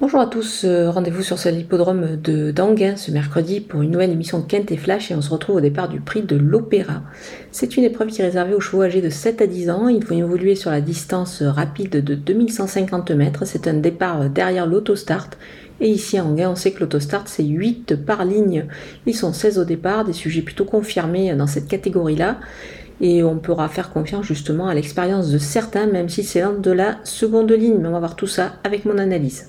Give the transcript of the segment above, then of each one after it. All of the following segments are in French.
Bonjour à tous, euh, rendez-vous sur l'hippodrome de Danguin ce mercredi pour une nouvelle émission Kent et Flash et on se retrouve au départ du prix de l'Opéra. C'est une épreuve qui est réservée aux chevaux âgés de 7 à 10 ans, il faut évoluer sur la distance rapide de 2150 mètres, c'est un départ derrière l'autostart et ici à Anguin on sait que l'autostart c'est 8 par ligne, ils sont 16 au départ, des sujets plutôt confirmés dans cette catégorie-là et on pourra faire confiance justement à l'expérience de certains, même si c'est l'un de la seconde ligne. Mais on va voir tout ça avec mon analyse.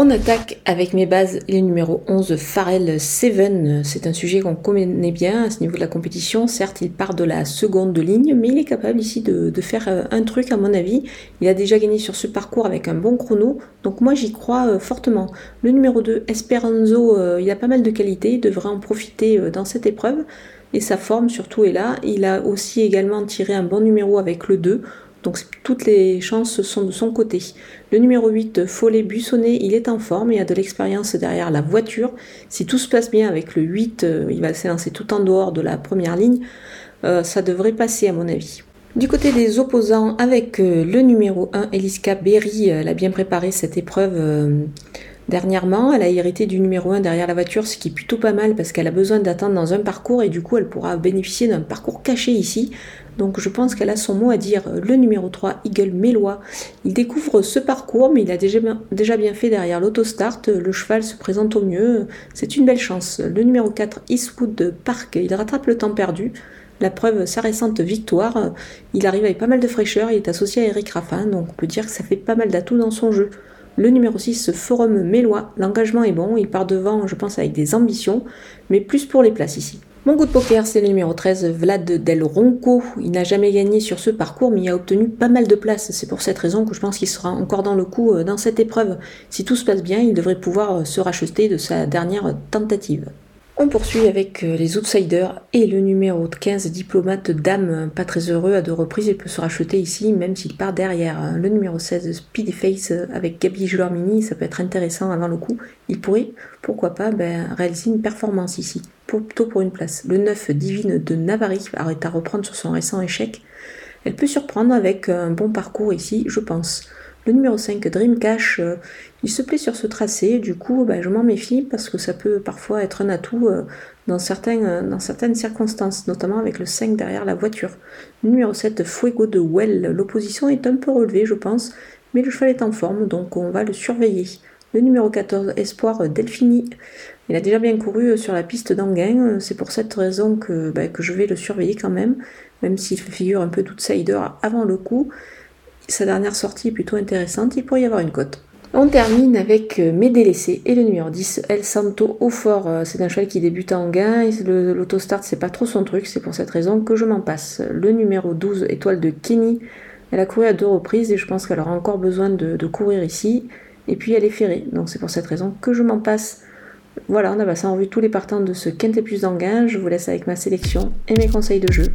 On attaque avec mes bases le numéro 11 Pharrell Seven. C'est un sujet qu'on connaît bien à ce niveau de la compétition. Certes, il part de la seconde ligne, mais il est capable ici de, faire euh, un truc à mon avis. Il a déjà gagné sur ce parcours avec un bon chrono, donc moi j'y crois euh, fortement. Le numéro 2 Esperanzo, euh, il a pas mal de qualités, il devrait en profiter dans cette épreuve. Et sa forme surtout est là. Il a aussi également tiré un bon numéro avec le 2. Donc toutes les chances sont de son côté. Le numéro 8, Follet Buissonnet, il est en forme, il a de l'expérience derrière la voiture. Si tout se passe bien avec le 8, euh, il va s'élancer tout en dehors de la première ligne. Euh, ça devrait passer à mon avis. Du côté des opposants, avec euh, le numéro 1, Eliska Berry, elle a bien préparé cette épreuve dernièrement. Elle a hérité du numéro 1 derrière la voiture, ce qui est plutôt pas mal parce qu'elle a besoin d'attendre dans un parcours et du coup elle pourra bénéficier d'un parcours caché ici. Donc je pense qu'elle a son mot à dire. Le numéro 3, Eagle Mélois, il découvre ce parcours, mais il a déjà déjà bien fait derrière l'autostart. Le cheval se présente au mieux. C'est une belle chance. Le numéro 4, Eastwood Park, il rattrape le temps perdu. La preuve, sa récente victoire, il arrive avec pas mal de fraîcheur, il est associé à Eric Raffin, donc on peut dire que ça fait pas mal d'atouts dans son jeu. Le numéro 6, Forum Mélois, l'engagement est bon, il part devant, je pense, avec des ambitions, mais plus pour les places ici. Mon goût de poker, c'est le numéro 13, Vlad Del Ronco. Il n'a jamais gagné sur ce parcours, mais il a obtenu pas mal de places. C'est pour cette raison que je pense qu'il sera encore dans le coup euh, dans cette épreuve. Si tout se passe bien, il devrait pouvoir euh, se racheter de sa dernière tentative. On poursuit avec euh, les outsiders et le numéro 15, diplomate dame, pas très heureux à deux reprises, il peut se racheter ici même s'il part derrière. Le numéro 16, Speedy Face avec Gabi Joueur-Mini, ça peut être intéressant avant le coup. Il pourrait, pourquoi pas, ben, réaliser une performance ici plutôt pour une place. Le 9, Divine de Navarre, arrête à reprendre sur son récent échec. Elle peut surprendre avec un bon parcours ici, je pense. Le numéro 5, Dream Cash, euh, il se plaît sur ce tracé, du coup bah, je m'en méfie parce que ça peut parfois être un atout euh, dans, certaines, euh, dans certaines circonstances, notamment avec le 5 derrière la voiture. Le numéro 7, Fuego de Well, l'opposition est un peu relevée je pense, mais le cheval est en forme donc on va le surveiller. Le numéro 14, Espoir Delphini, il a déjà bien couru sur la piste d'Anguin, c'est pour cette raison que, bah, que, je vais le surveiller quand même, même s'il figure un peu d'outsider avant le coup. Sa dernière sortie est plutôt intéressante, il pourrait y avoir une cote. On termine avec euh, mes délaissés et le numéro 10, El Santo au fort. C'est un cheval qui débute à Anguin, l'autostart c'est pas trop son truc, c'est pour cette raison que je m'en passe. Le numéro 12, Étoile de Kenny, elle a couru à deux reprises et je pense qu'elle aura encore besoin de, courir ici. Et puis elle est ferrée, donc c'est pour cette raison que je m'en passe. Voilà, on a passé en vue tous les partants de ce Quintet plus d'Anguin. Je vous laisse avec ma sélection et mes conseils de jeu.